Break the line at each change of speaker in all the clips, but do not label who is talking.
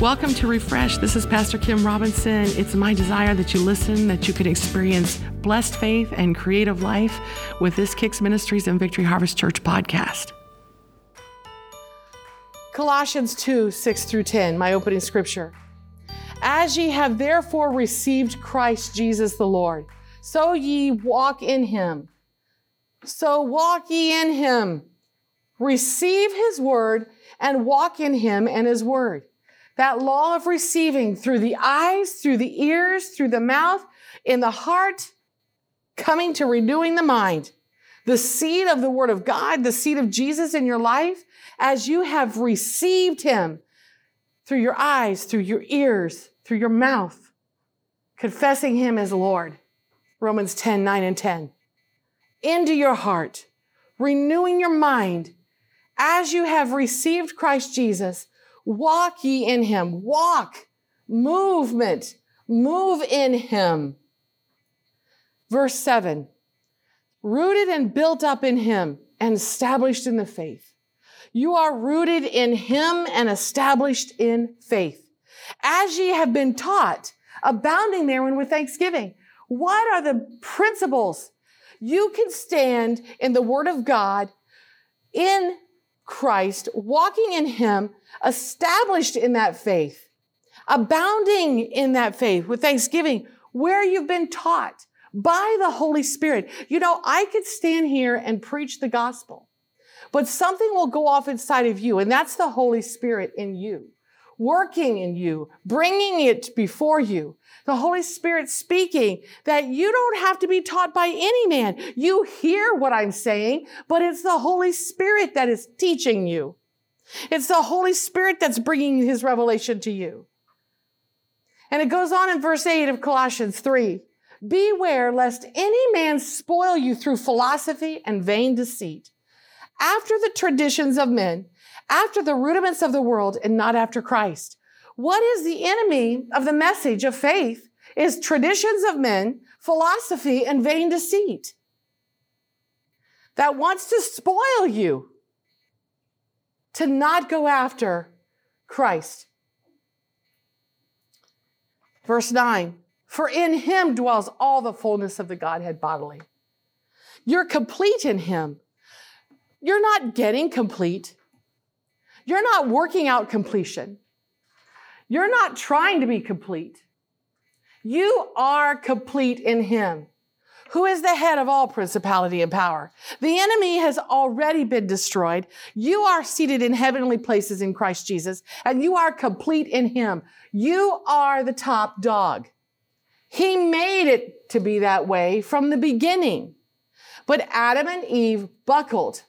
Welcome to Refresh. This is Pastor Kim Robinson. It's my desire that you listen, that you can experience blessed faith and creative life with this Kicks Ministries and Victory Harvest Church podcast. Colossians 2 6 through 10, my opening scripture. As ye have therefore received Christ Jesus the Lord, so ye walk in him. So walk ye in him. Receive his word and walk in him and his word that law of receiving through the eyes, through the ears, through the mouth, in the heart, coming to renewing the mind. The seed of the word of God, the seed of Jesus in your life, as you have received him through your eyes, through your ears, through your mouth, confessing him as Lord. Romans 10, 9 and 10. Into your heart, renewing your mind as you have received Christ Jesus Walk ye in him. Walk. Movement. Move in him. Verse 7 rooted and built up in him and established in the faith. You are rooted in him and established in faith. As ye have been taught, abounding therein with thanksgiving. What are the principles? You can stand in the word of God in Christ, walking in Him, established in that faith, abounding in that faith with thanksgiving, where you've been taught by the Holy Spirit. You know, I could stand here and preach the gospel, but something will go off inside of you, and that's the Holy Spirit in you, working in you, bringing it before you the Holy Spirit speaking that you don't have to be taught by any man. You hear what I'm saying, but it's the Holy Spirit that is teaching you. It's the Holy Spirit that's bringing his revelation to you. And it goes on in verse 8 of Colossians 3. Beware lest any man spoil you through philosophy and vain deceit, after the traditions of men, after the rudiments of the world, and not after Christ. What is the enemy of the message of faith is traditions of men, philosophy, and vain deceit that wants to spoil you to not go after Christ. Verse 9, for in him dwells all the fullness of the Godhead bodily. You're complete in him. You're not getting complete. You're not working out completion. You're not trying to be complete. You are complete in Him, who is the head of all principality and power. The enemy has already been destroyed. You are seated in heavenly places in Christ Jesus, and you are complete in Him. You are the top dog. He made it to be that way from the beginning. But Adam and Eve buckled.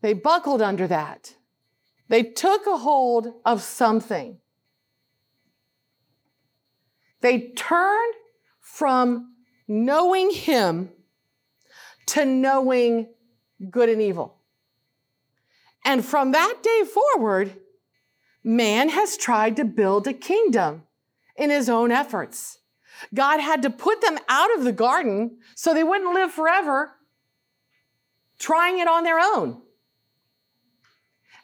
They buckled under that. They took a hold of something. They turned from knowing Him to knowing good and evil. And from that day forward, man has tried to build a kingdom in his own efforts. God had to put them out of the garden so they wouldn't live forever trying it on their own.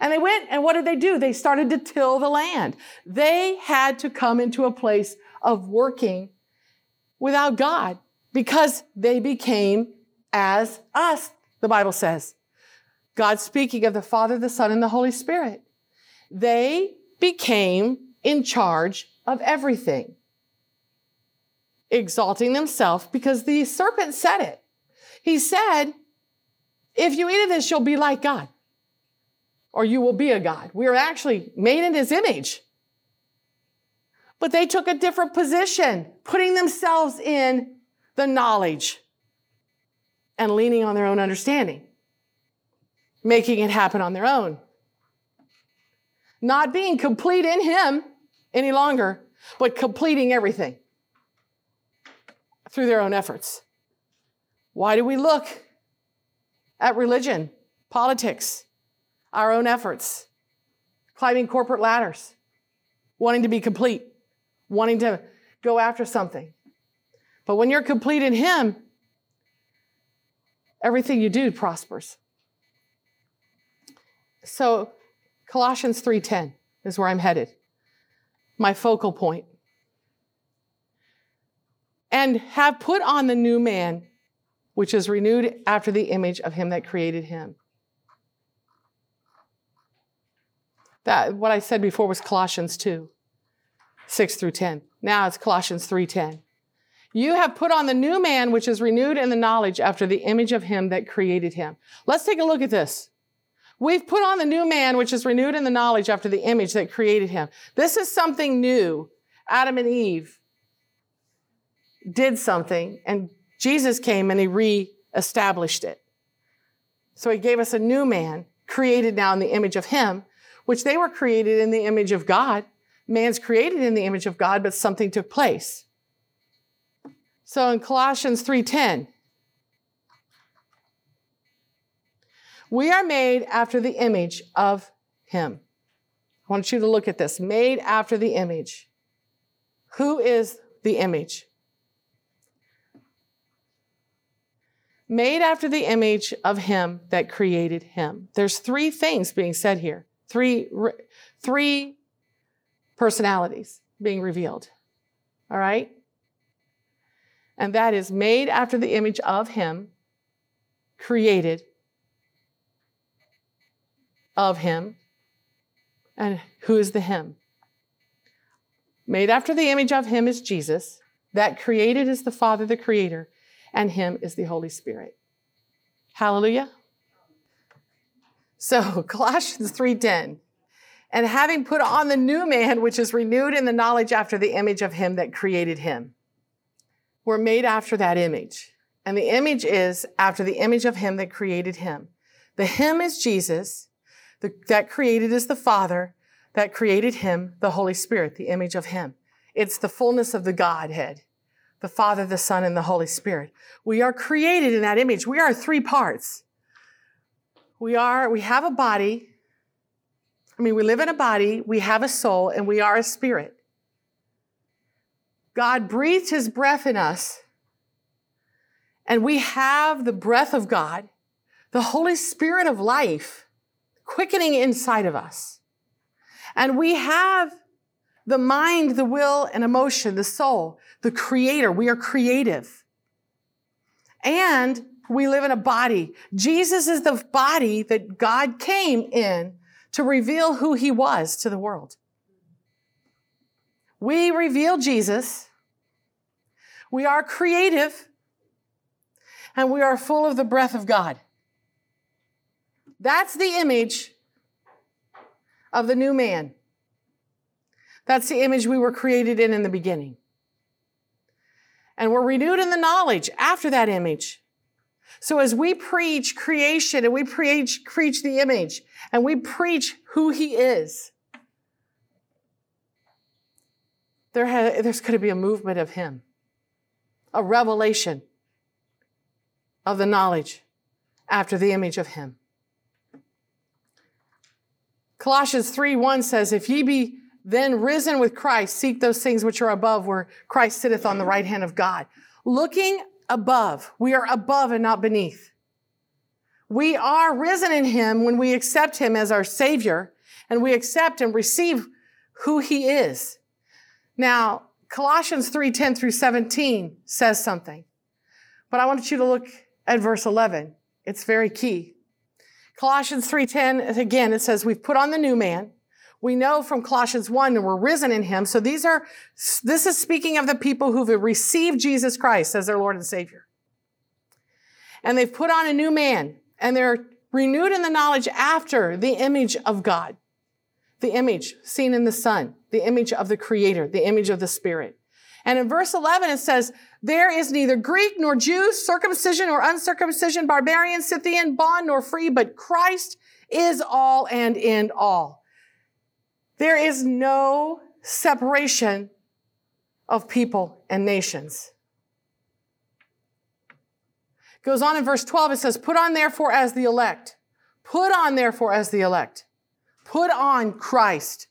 And they went, and what did they do? They started to till the land. They had to come into a place of working without God because they became as us, the Bible says. God speaking of the Father, the Son, and the Holy Spirit. They became in charge of everything, exalting themselves because the serpent said it. He said, if you eat of this, you'll be like God, or you will be a God. We are actually made in his image. But they took a different position, putting themselves in the knowledge and leaning on their own understanding, making it happen on their own. Not being complete in Him any longer, but completing everything through their own efforts. Why do we look at religion, politics, our own efforts, climbing corporate ladders, wanting to be complete? Wanting to go after something. But when you're complete in Him, everything you do prospers. So Colossians 3:10 is where I'm headed. my focal point. And have put on the new man, which is renewed after the image of him that created him. That what I said before was Colossians 2, 6 through 10. Now it's Colossians 3:10. You have put on the new man, which is renewed in the knowledge after the image of him that created him. Let's take a look at this. We've put on the new man, which is renewed in the knowledge after the image that created him. This is something new. Adam and Eve did something, and Jesus came and he re-established it. So he gave us a new man, created now in the image of him, which they were created in the image of God. Man's created in the image of God, but something took place. So in Colossians 3:10, we are made after the image of him. I want you to look at this. Made after the image. Who is the image? Made after the image of him that created him. There's three things being said here. Three, three personalities being revealed. All right? and that is made after the image of him, created of him. And who is the him? Made after the image of him is Jesus. That created is the Father, the Creator, and him is the Holy Spirit. Hallelujah. So Colossians 3:10. And having put on the new man, which is renewed in the knowledge after the image of him that created him. We're made after that image. And the image is after the image of him that created him. The him is Jesus. The, that created is the Father. That created him, the Holy Spirit, the image of him. It's the fullness of the Godhead. The Father, the Son, and the Holy Spirit. We are created in that image. We are three parts. We are, we have a body. I mean, we live in a body, we have a soul, and we are a spirit. God breathed his breath in us, and we have the breath of God, the Holy Spirit of life, quickening inside of us. And we have the mind, the will, and emotion, the soul, the creator. We are creative. And we live in a body. Jesus is the body that God came in to reveal who he was to the world. We reveal Jesus. We are creative and we are full of the breath of God. That's the image of the new man. That's the image we were created in in the beginning. And we're renewed in the knowledge after that image. So as we preach creation and we preach, preach the image and we preach who he is, there ha- there's going to be a movement of Him, a revelation of the knowledge after the image of Him. Colossians 3 1 says, If ye be then risen with Christ, seek those things which are above where Christ sitteth on the right hand of God. Looking above, we are above and not beneath. We are risen in Him when we accept Him as our Savior and we accept and receive who He is. Now, Colossians 3 10 through 17 says something, but I want you to look at verse 11. It's very key. Colossians 3:10 again it says we've put on the new man. We know from Colossians 1 that we're risen in him. So these are this is speaking of the people who've received Jesus Christ as their Lord and Savior. And they've put on a new man and they're renewed in the knowledge after the image of God the image seen in the Son, the image of the Creator, the image of the Spirit. And in verse 11, it says, There is neither Greek nor Jew, circumcision or uncircumcision, barbarian, Scythian, bond nor free, but Christ is all and in all. There is no separation of people and nations. Goes on in verse 12, it says, Put on therefore as the elect. Put on therefore as the elect. Put on Christ.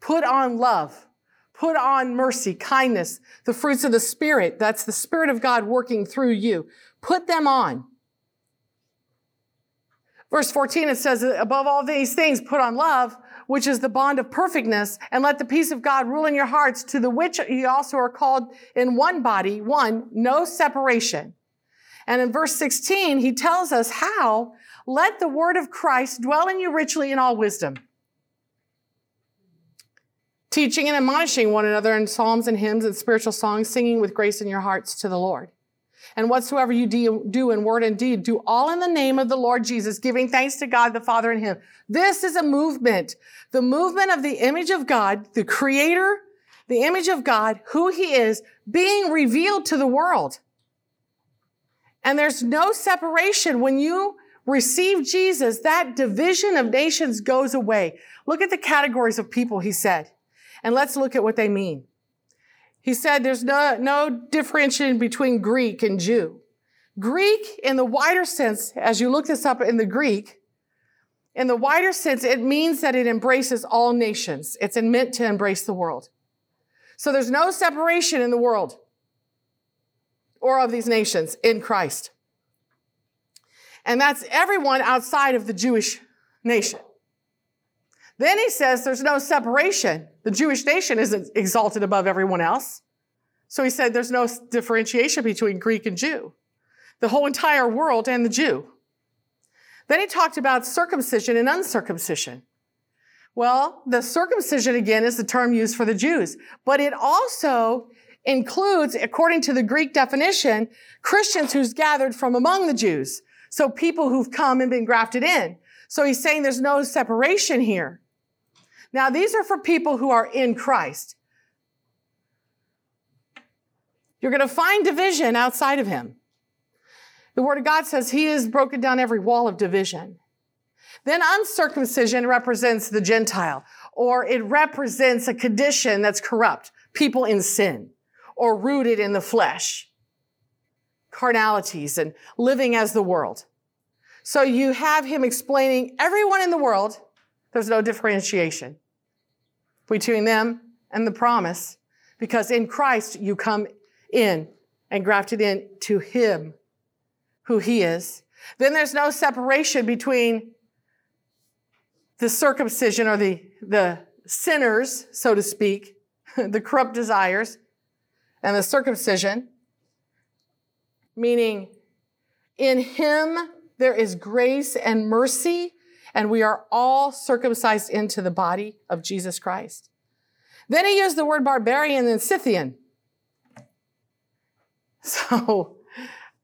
Put on love. Put on mercy, kindness, the fruits of the Spirit. That's the Spirit of God working through you. Put them on. Verse 14, it says, above all these things, put on love, which is the bond of perfectness, and let the peace of God rule in your hearts, to the which ye also are called in one body, one, no separation. And in verse 16, he tells us how let the word of Christ dwell in you richly in all wisdom. Teaching and admonishing one another in psalms and hymns and spiritual songs, singing with grace in your hearts to the Lord. And whatsoever you do in word and deed, do all in the name of the Lord Jesus, giving thanks to God the Father in Him. This is a movement, the movement of the image of God, the creator, the image of God, who He is, being revealed to the world. And there's no separation. When you receive Jesus, that division of nations goes away. Look at the categories of people, he said, and let's look at what they mean. He said there's no, no differentiation between Greek and Jew. Greek, in the wider sense, as you look this up in the Greek, in the wider sense, it means that it embraces all nations. It's meant to embrace the world. So there's no separation in the world or of these nations in Christ. And that's everyone outside of the Jewish nation. Then he says there's no separation. The Jewish nation isn't exalted above everyone else. So he said there's no differentiation between Greek and Jew, the whole entire world and the Jew. Then he talked about circumcision and uncircumcision. Well, the circumcision again is the term used for the Jews, but it also includes, according to the Greek definition, Christians who's gathered from among the Jews. So people who've come and been grafted in. So he's saying there's no separation here. Now, these are for people who are in Christ. You're going to find division outside of him. The word of God says he has broken down every wall of division. Then uncircumcision represents the Gentile, or it represents a condition that's corrupt, people in sin or rooted in the flesh, carnalities, and living as the world. So you have him explaining everyone in the world, there's no differentiation between them and the promise, because in Christ you come in and grafted in to him who he is. Then there's no separation between the circumcision or the, the sinners, so to speak, the corrupt desires, and the circumcision, meaning in him there is grace and mercy, and we are all circumcised into the body of Jesus Christ. Then he used the word barbarian and Scythian. So,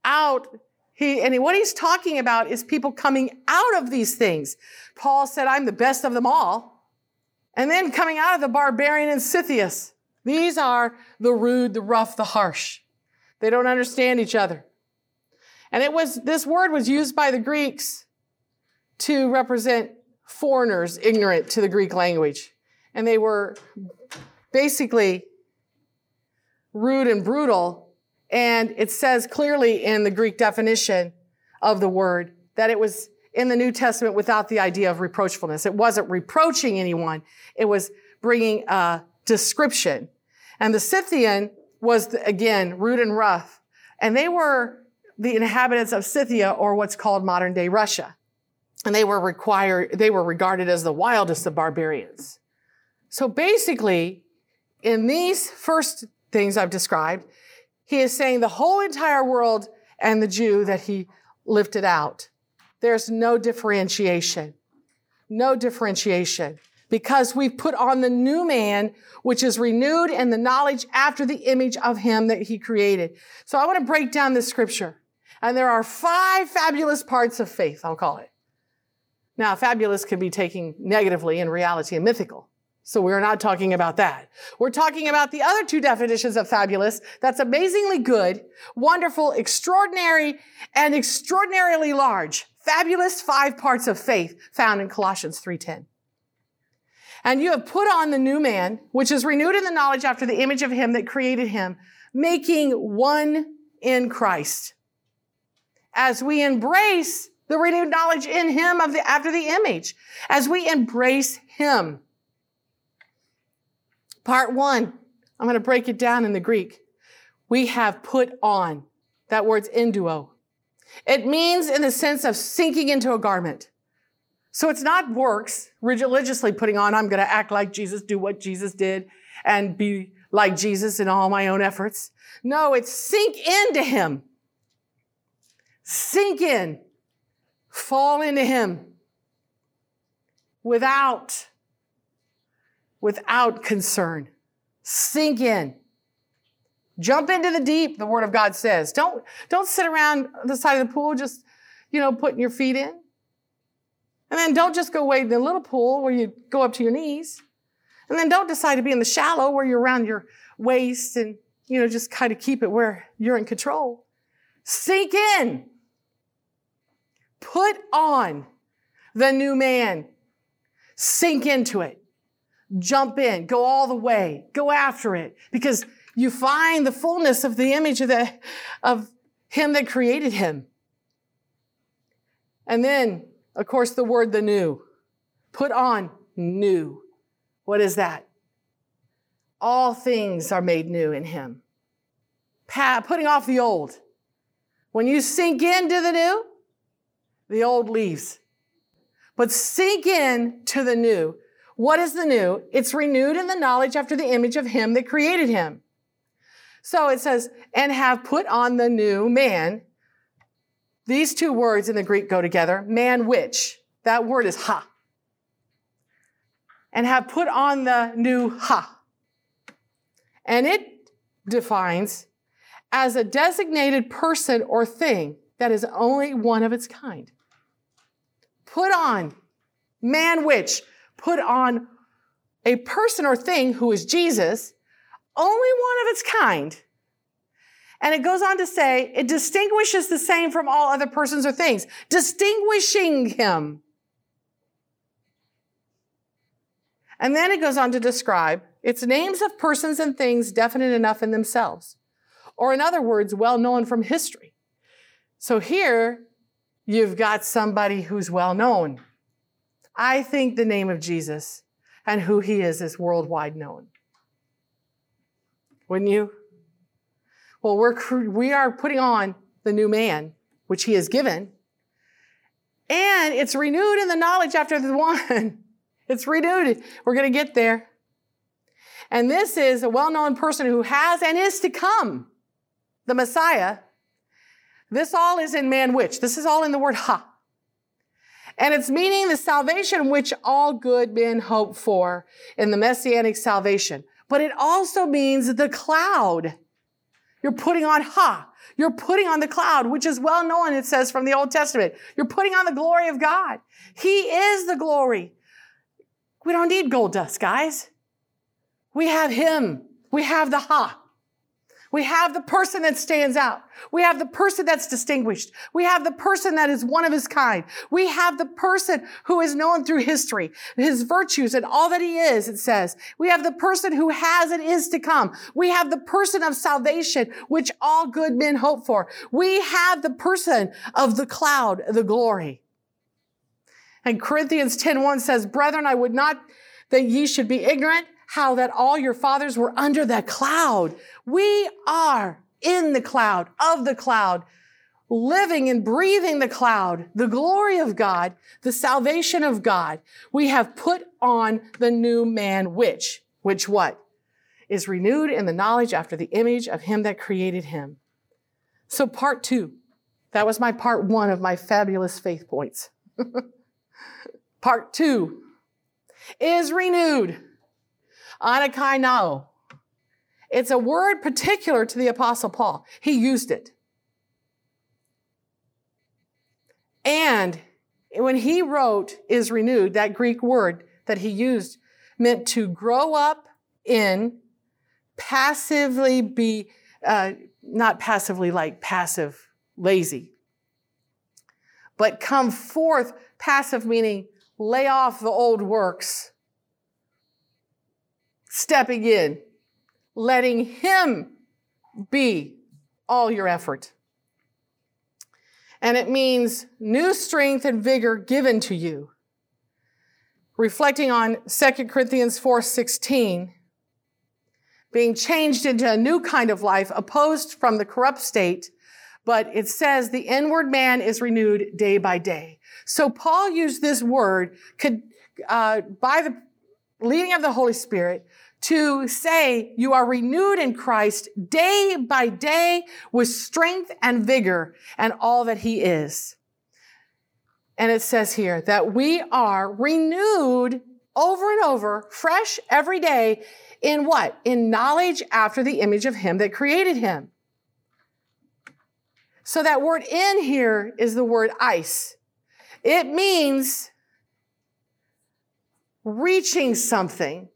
out, he, and what he's talking about is people coming out of these things. Paul said, I'm the best of them all. And then coming out of the barbarian and Scythius. These are the rude, the rough, the harsh. They don't understand each other. And it was, this word was used by the Greeks to represent foreigners ignorant to the Greek language. And they were basically rude and brutal. And it says clearly in the Greek definition of the word that it was in the New Testament without the idea of reproachfulness. It wasn't reproaching anyone. It was bringing a description. And the Scythian was, again, rude and rough. And they were the inhabitants of Scythia, or what's called modern day Russia. And they were required, they were regarded as the wildest of barbarians. So basically, in these first things I've described, he is saying the whole entire world and the Jew that he lifted out. There's no differentiation. No differentiation because we've put on the new man, which is renewed in the knowledge after the image of him that he created. So I want to break down this scripture. And there are five fabulous parts of faith, I'll call it. Now, fabulous can be taken negatively in reality and mythical. So we're not talking about that. We're talking about the other two definitions of fabulous. That's amazingly good, wonderful, extraordinary, and extraordinarily large. Fabulous five parts of faith found in Colossians 3.10. And you have put on the new man, which is renewed in the knowledge after the image of him that created him, making one in Christ. As we embrace the renewed knowledge in him of the, after the image, as we embrace him. Part one, I'm going to break it down in the Greek. We have put on. That word's enduo. It means in the sense of sinking into a garment. So it's not works, religiously putting on, I'm going to act like Jesus, do what Jesus did, and be like Jesus in all my own efforts. No, it's sink into Him. Sink in. Fall into Him without, without concern. Sink in. Jump into the deep, the Word of God says. Don't, don't sit around the side of the pool just, you know, putting your feet in. And then don't just go wade in the little pool where you go up to your knees. And then don't decide to be in the shallow where you're around your waist and, you know, just kind of keep it where you're in control. Sink in. Put on the new man. Sink into it. Jump in. Go all the way. Go after it because you find the fullness of the image of the, of him that created him. And then of course, the word the new. Put on new. What is that? All things are made new in him. Pa- putting off the old. When you sink into the new, the old leaves. But sink in to the new. What is the new? It's renewed in the knowledge after the image of him that created him. So it says, and have put on the new man these two words in the Greek go together man which. That word is ha. And have put on the new ha. And it defines as a designated person or thing that is only one of its kind. Put on, man which, put on a person or thing who is Jesus, only one of its kind and it goes on to say, it distinguishes the same from all other persons or things, distinguishing him. And then it goes on to describe its names of persons and things definite enough in themselves, or in other words, well known from history. So here, you've got somebody who's well known. I think the name of Jesus and who he is is worldwide known. Wouldn't you? Well, we're, we are putting on the new man, which he has given. And it's renewed in the knowledge after the one. It's renewed. We're going to get there. And this is a well known person who has and is to come, the Messiah. This all is in man which. This is all in the word ha. And it's meaning the salvation which all good men hope for in the messianic salvation. But it also means the cloud you're putting on Ha. You're putting on the cloud, which is well known, it says from the Old Testament. You're putting on the glory of God. He is the glory. We don't need gold dust, guys. We have Him. We have the Ha. We have the person that stands out. We have the person that's distinguished. We have the person that is one of his kind. We have the person who is known through history, his virtues and all that he is, it says. We have the person who has and is to come. We have the person of salvation, which all good men hope for. We have the person of the cloud, the glory. And Corinthians 10.1 says, Brethren, I would not that ye should be ignorant how that all your fathers were under the cloud. We are in the cloud, of the cloud, living and breathing the cloud, the glory of God, the salvation of God. We have put on the new man, which, which what? Is renewed in the knowledge after the image of him that created him. So part two, that was my part one of my fabulous faith points. part two is renewed Anakainao. It's a word particular to the Apostle Paul. He used it. And when he wrote is renewed, that Greek word that he used meant to grow up in, passively be, uh, not passively like passive, lazy, but come forth, passive meaning lay off the old works stepping in, letting Him be all your effort. And it means new strength and vigor given to you. Reflecting on 2 Corinthians 4:16, being changed into a new kind of life opposed from the corrupt state but it says the inward man is renewed day by day. So Paul used this word could, uh, by the leading of the Holy Spirit to say you are renewed in Christ day by day with strength and vigor and all that he is. And it says here that we are renewed over and over, fresh every day in what? In knowledge after the image of him that created him. So that word in here is the word eis. It means reaching something,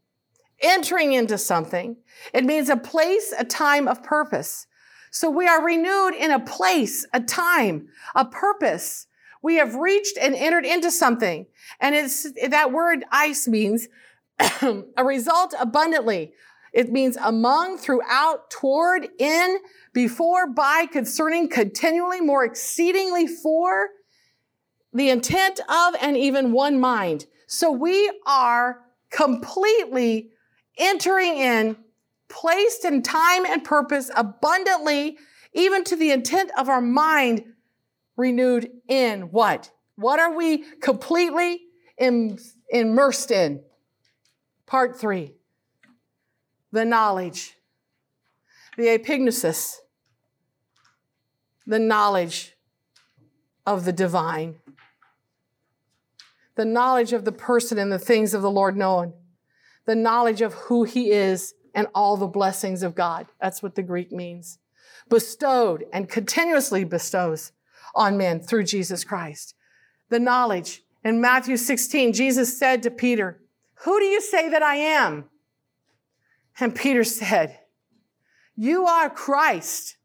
entering into something. It means a place, a time of purpose. So we are renewed in a place, a time, a purpose. We have reached and entered into something. And it's that word eis means a result abundantly. It means among, throughout, toward, in, before, by, concerning, continually, more exceedingly for, the intent of, and even one mind. So we are completely entering in, placed in time and purpose abundantly, even to the intent of our mind renewed in what? What are we completely Im- immersed in? Part three the knowledge, the epignosis, the knowledge of the divine, the knowledge of the person and the things of the Lord known, the knowledge of who he is and all the blessings of God. That's what the Greek means. Bestowed and continuously bestows on men through Jesus Christ. The knowledge. In Matthew 16, Jesus said to Peter, Who do you say that I am? And Peter said, You are Christ,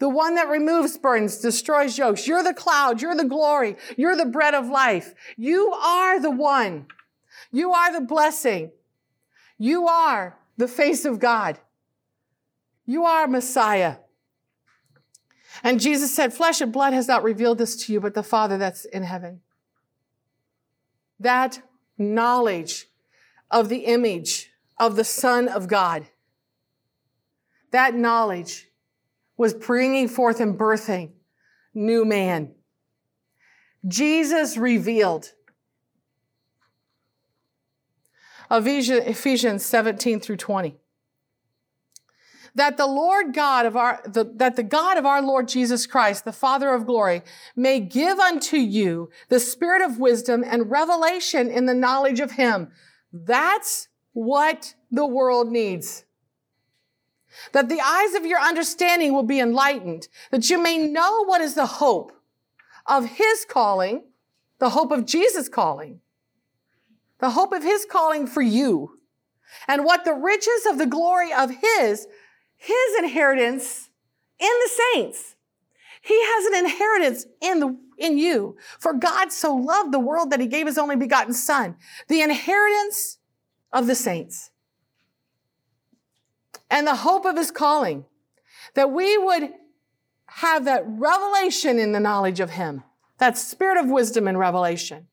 the one that removes burdens, destroys yokes. You're the cloud. You're the glory. You're the bread of life. You are the one. You are the blessing. You are the face of God. You are Messiah. And Jesus said, Flesh and blood has not revealed this to you, but the Father that's in heaven. That knowledge of the image of the Son of God. That knowledge was bringing forth and birthing new man. Jesus revealed. Ephesians 17 through 20. That the Lord God of our, the, that the God of our Lord Jesus Christ, the Father of glory, may give unto you the spirit of wisdom and revelation in the knowledge of him. That's what the world needs. That the eyes of your understanding will be enlightened, that you may know what is the hope of his calling, the hope of Jesus' calling, the hope of his calling for you, and what the riches of the glory of his, his inheritance in the saints. He has an inheritance in the in you. For God so loved the world that he gave his only begotten son. The inheritance of the saints and the hope of his calling, that we would have that revelation in the knowledge of him, that spirit of wisdom and revelation.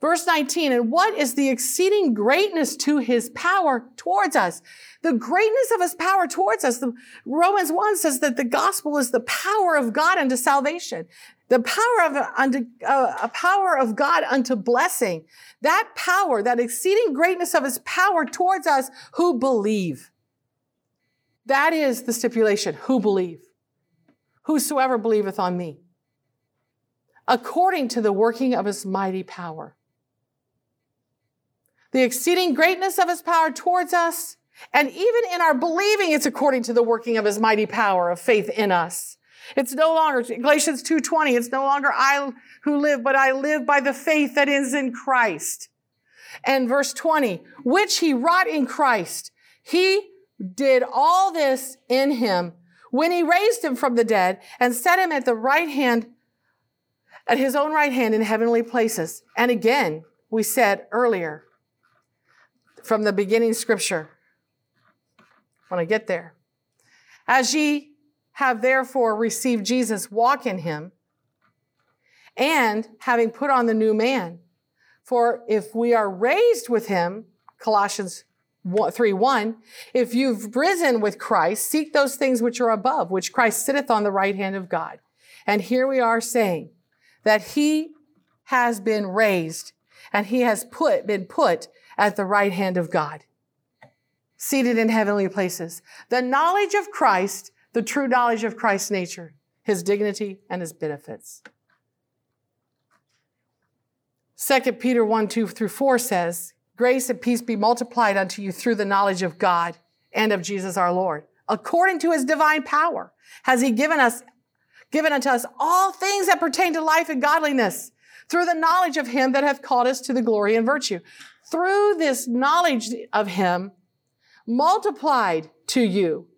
Verse 19, and what is the exceeding greatness to his power towards us? The greatness of his power towards us. The, Romans 1 says that the gospel is the power of God unto salvation. The power of unto, uh, a power of God unto blessing. That power, that exceeding greatness of his power towards us who believe. That is the stipulation. Who believe? Whosoever believeth on me. According to the working of his mighty power the exceeding greatness of his power towards us, and even in our believing, it's according to the working of his mighty power of faith in us. It's no longer, Galatians 2.20, it's no longer I who live, but I live by the faith that is in Christ. And verse 20, which he wrought in Christ. He did all this in him when he raised him from the dead and set him at the right hand, at his own right hand in heavenly places. And again, we said earlier, from the beginning scripture. When I get there. As ye have therefore received Jesus, walk in him, and having put on the new man. For if we are raised with him, Colossians 3 1, if you've risen with Christ, seek those things which are above, which Christ sitteth on the right hand of God. And here we are saying that he has been raised and he has put, been put at the right hand of God, seated in heavenly places. The knowledge of Christ, the true knowledge of Christ's nature, his dignity and his benefits. 2 Peter 1, 2 through 4 says, Grace and peace be multiplied unto you through the knowledge of God and of Jesus our Lord. According to his divine power has he given us, given unto us all things that pertain to life and godliness through the knowledge of him that hath called us to the glory and virtue. Through this knowledge of him, multiplied to you.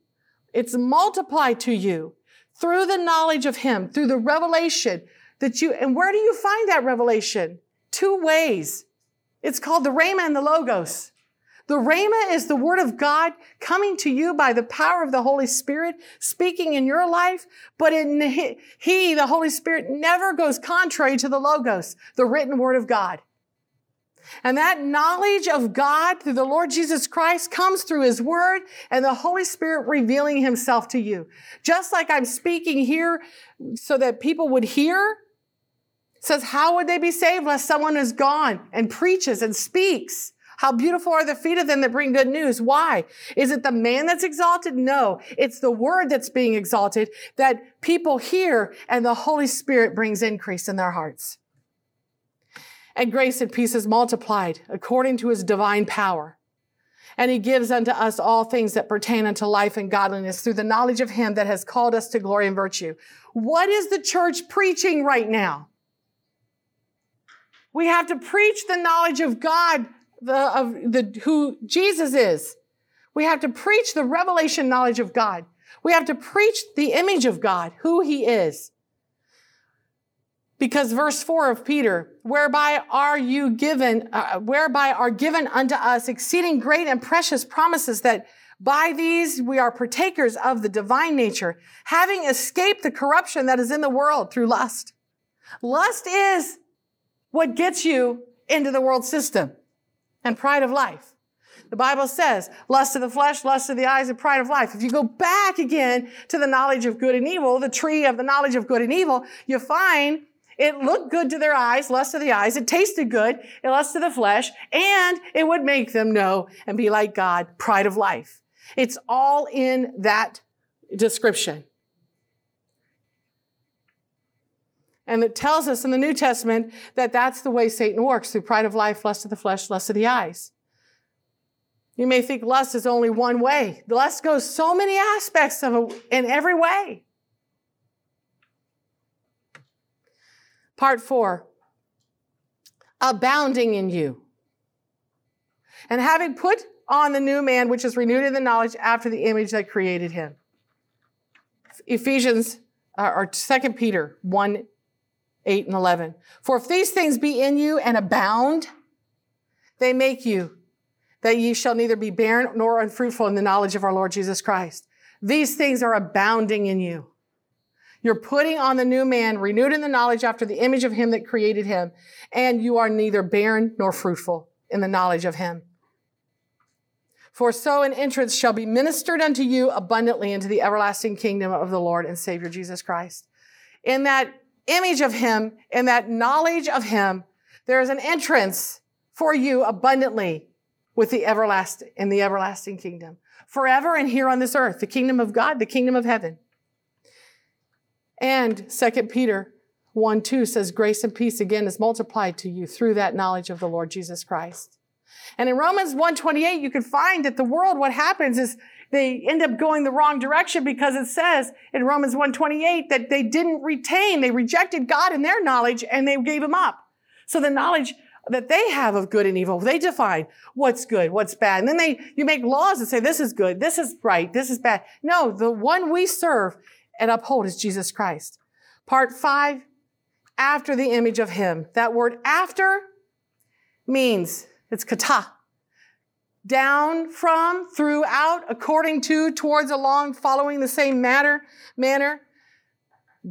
It's multiplied to you through the knowledge of him, through the revelation that you, and where do you find that revelation? Two ways. It's called the Rhema and the Logos. The Rhema is the word of God coming to you by the power of the Holy Spirit, speaking in your life. But in He, the Holy Spirit, never goes contrary to the Logos, the written word of God. And that knowledge of God through the Lord Jesus Christ comes through His Word and the Holy Spirit revealing Himself to you. Just like I'm speaking here so that people would hear, says, how would they be saved unless someone is gone and preaches and speaks? How beautiful are the feet of them that bring good news. Why? Is it the man that's exalted? No. It's the word that's being exalted that people hear and the Holy Spirit brings increase in their hearts. And grace and peace is multiplied according to his divine power. And he gives unto us all things that pertain unto life and godliness through the knowledge of him that has called us to glory and virtue. What is the church preaching right now? We have to preach the knowledge of God the, of the, who Jesus is. We have to preach the revelation knowledge of God. We have to preach the image of God, who he is. Because verse 4 of Peter, whereby are you given, uh, whereby are given unto us exceeding great and precious promises that by these we are partakers of the divine nature, having escaped the corruption that is in the world through lust. Lust is what gets you into the world system and pride of life. The Bible says, lust of the flesh, lust of the eyes, and pride of life. If you go back again to the knowledge of good and evil, the tree of the knowledge of good and evil, you find it looked good to their eyes, lust of the eyes. It tasted good, it lust of the flesh, and it would make them know and be like God, pride of life. It's all in that description. And it tells us in the New Testament that that's the way Satan works through pride of life, lust of the flesh, lust of the eyes. You may think lust is only one way. Lust goes so many aspects of it in every way. Part four, abounding in you. And having put on the new man, which is renewed in the knowledge after the image that created him. Ephesians, uh, or 2 Peter 1 8 and 11. For if these things be in you and abound, they make you that ye shall neither be barren nor unfruitful in the knowledge of our Lord Jesus Christ. These things are abounding in you. You're putting on the new man, renewed in the knowledge after the image of him that created him, and you are neither barren nor fruitful in the knowledge of him. For so an entrance shall be ministered unto you abundantly into the everlasting kingdom of the Lord and Savior Jesus Christ. In that image of him and that knowledge of him, there is an entrance for you abundantly with the everlasting in the everlasting kingdom. Forever and here on this earth, the kingdom of God, the kingdom of heaven. And 2 Peter 1 2 says, Grace and peace again is multiplied to you through that knowledge of the Lord Jesus Christ. And in Romans 128, you can find that the world, what happens is they end up going the wrong direction because it says in Romans 128 that they didn't retain, they rejected God in their knowledge and they gave him up. So the knowledge that they have of good and evil, they define what's good, what's bad. And then they, you make laws that say this is good, this is right, this is bad. No, the one we serve and uphold is Jesus Christ. Part five, after the image of him. That word after means it's kata down from, throughout, according to, towards, along, following the same manner, manner,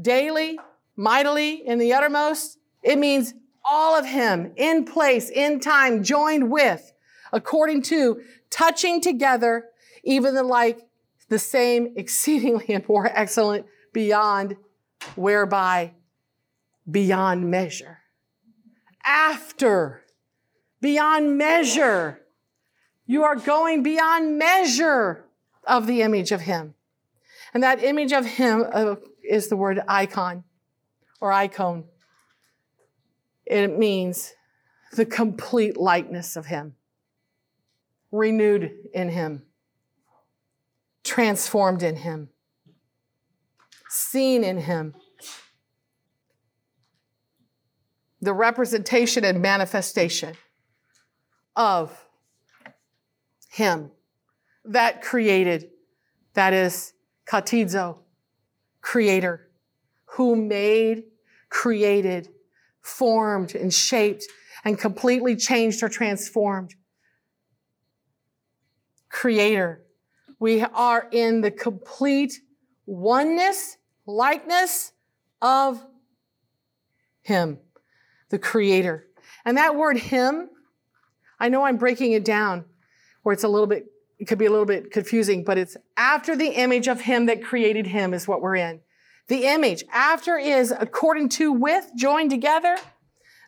daily, mightily, in the uttermost. It means all of him, in place, in time, joined with, according to, touching together, even the like, the same, exceedingly and more excellent, beyond whereby beyond measure, after, beyond measure, you are going beyond measure of the image of Him. And that image of Him uh, is the word eikon or icon. It means the complete likeness of Him, renewed in Him, transformed in Him, seen in Him. The representation and manifestation of Him that created, that is katizo, creator, who made, created, formed, and shaped, and completely changed or transformed. Creator. We are in the complete oneness, likeness of Him, the Creator. And that word Him, I know I'm breaking it down where it's a little bit, it could be a little bit confusing, but it's after the image of Him that created Him is what we're in. The image after is according to with, joined together.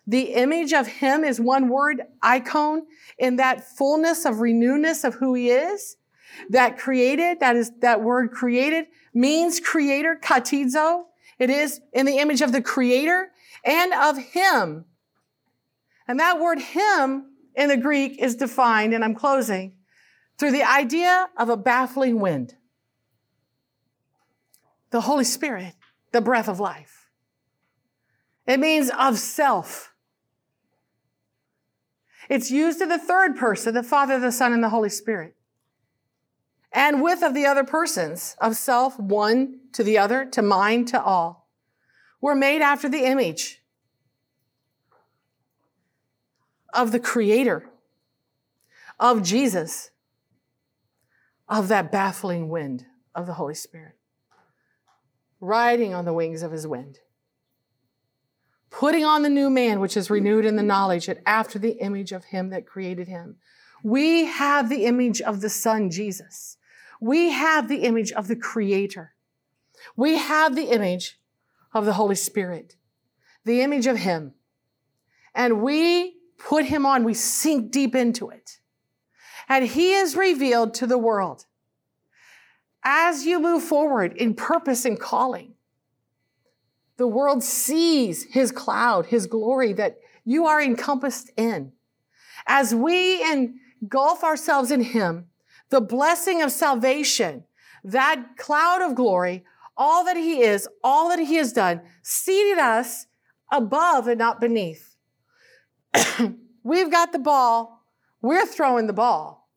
The image of him is one word, icon, in that fullness of renewness of who he is. That created, that is, that word created means creator, katizo. It is in the image of the creator and of him. And that word him in the Greek is defined, and I'm closing, through the idea of a baffling wind. The Holy Spirit, the breath of life. It means of self. It's used in the third person, the Father, the Son, and the Holy Spirit. And with of the other persons, of self, one to the other, to mind, to all. We're made after the image of the Creator, of Jesus, of that baffling wind of the Holy Spirit, riding on the wings of His wind putting on the new man, which is renewed in the knowledge that after the image of him that created him. We have the image of the Son, Jesus. We have the image of the Creator. We have the image of the Holy Spirit, the image of Him. And we put Him on, we sink deep into it. And He is revealed to the world. As you move forward in purpose and calling, the world sees his cloud, his glory that you are encompassed in. As we engulf ourselves in him, the blessing of salvation, that cloud of glory, all that he is, all that he has done, seated us above and not beneath. We've got the ball. We're throwing the ball.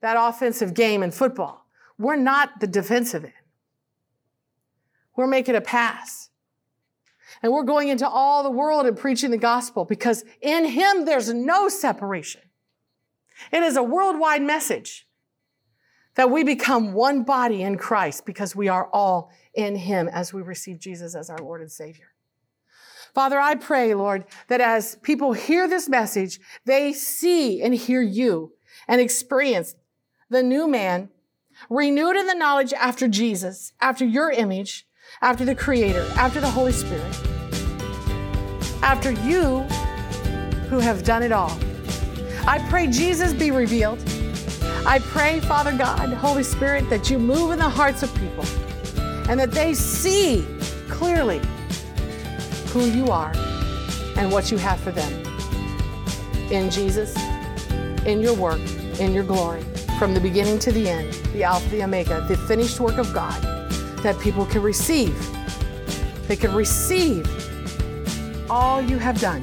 That offensive game in football. We're not the defensive end. We're making a pass. And we're going into all the world and preaching the gospel because in Him there's no separation. It is a worldwide message that we become one body in Christ because we are all in Him as we receive Jesus as our Lord and Savior. Father, I pray, Lord, that as people hear this message, they see and hear you and experience the new man renewed in the knowledge after Jesus, after your image, after the Creator, after the Holy Spirit, after you who have done it all. I pray Jesus be revealed. I pray, Father God, Holy Spirit, that you move in the hearts of people and that they see clearly who you are and what you have for them. In Jesus, in your work, in your glory, from the beginning to the end, the Alpha, the Omega, the finished work of God that people can receive. They can receive all you have done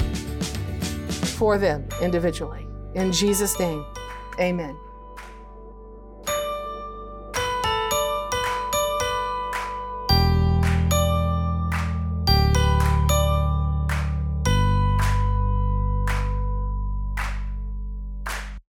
for them individually. In Jesus' name, amen.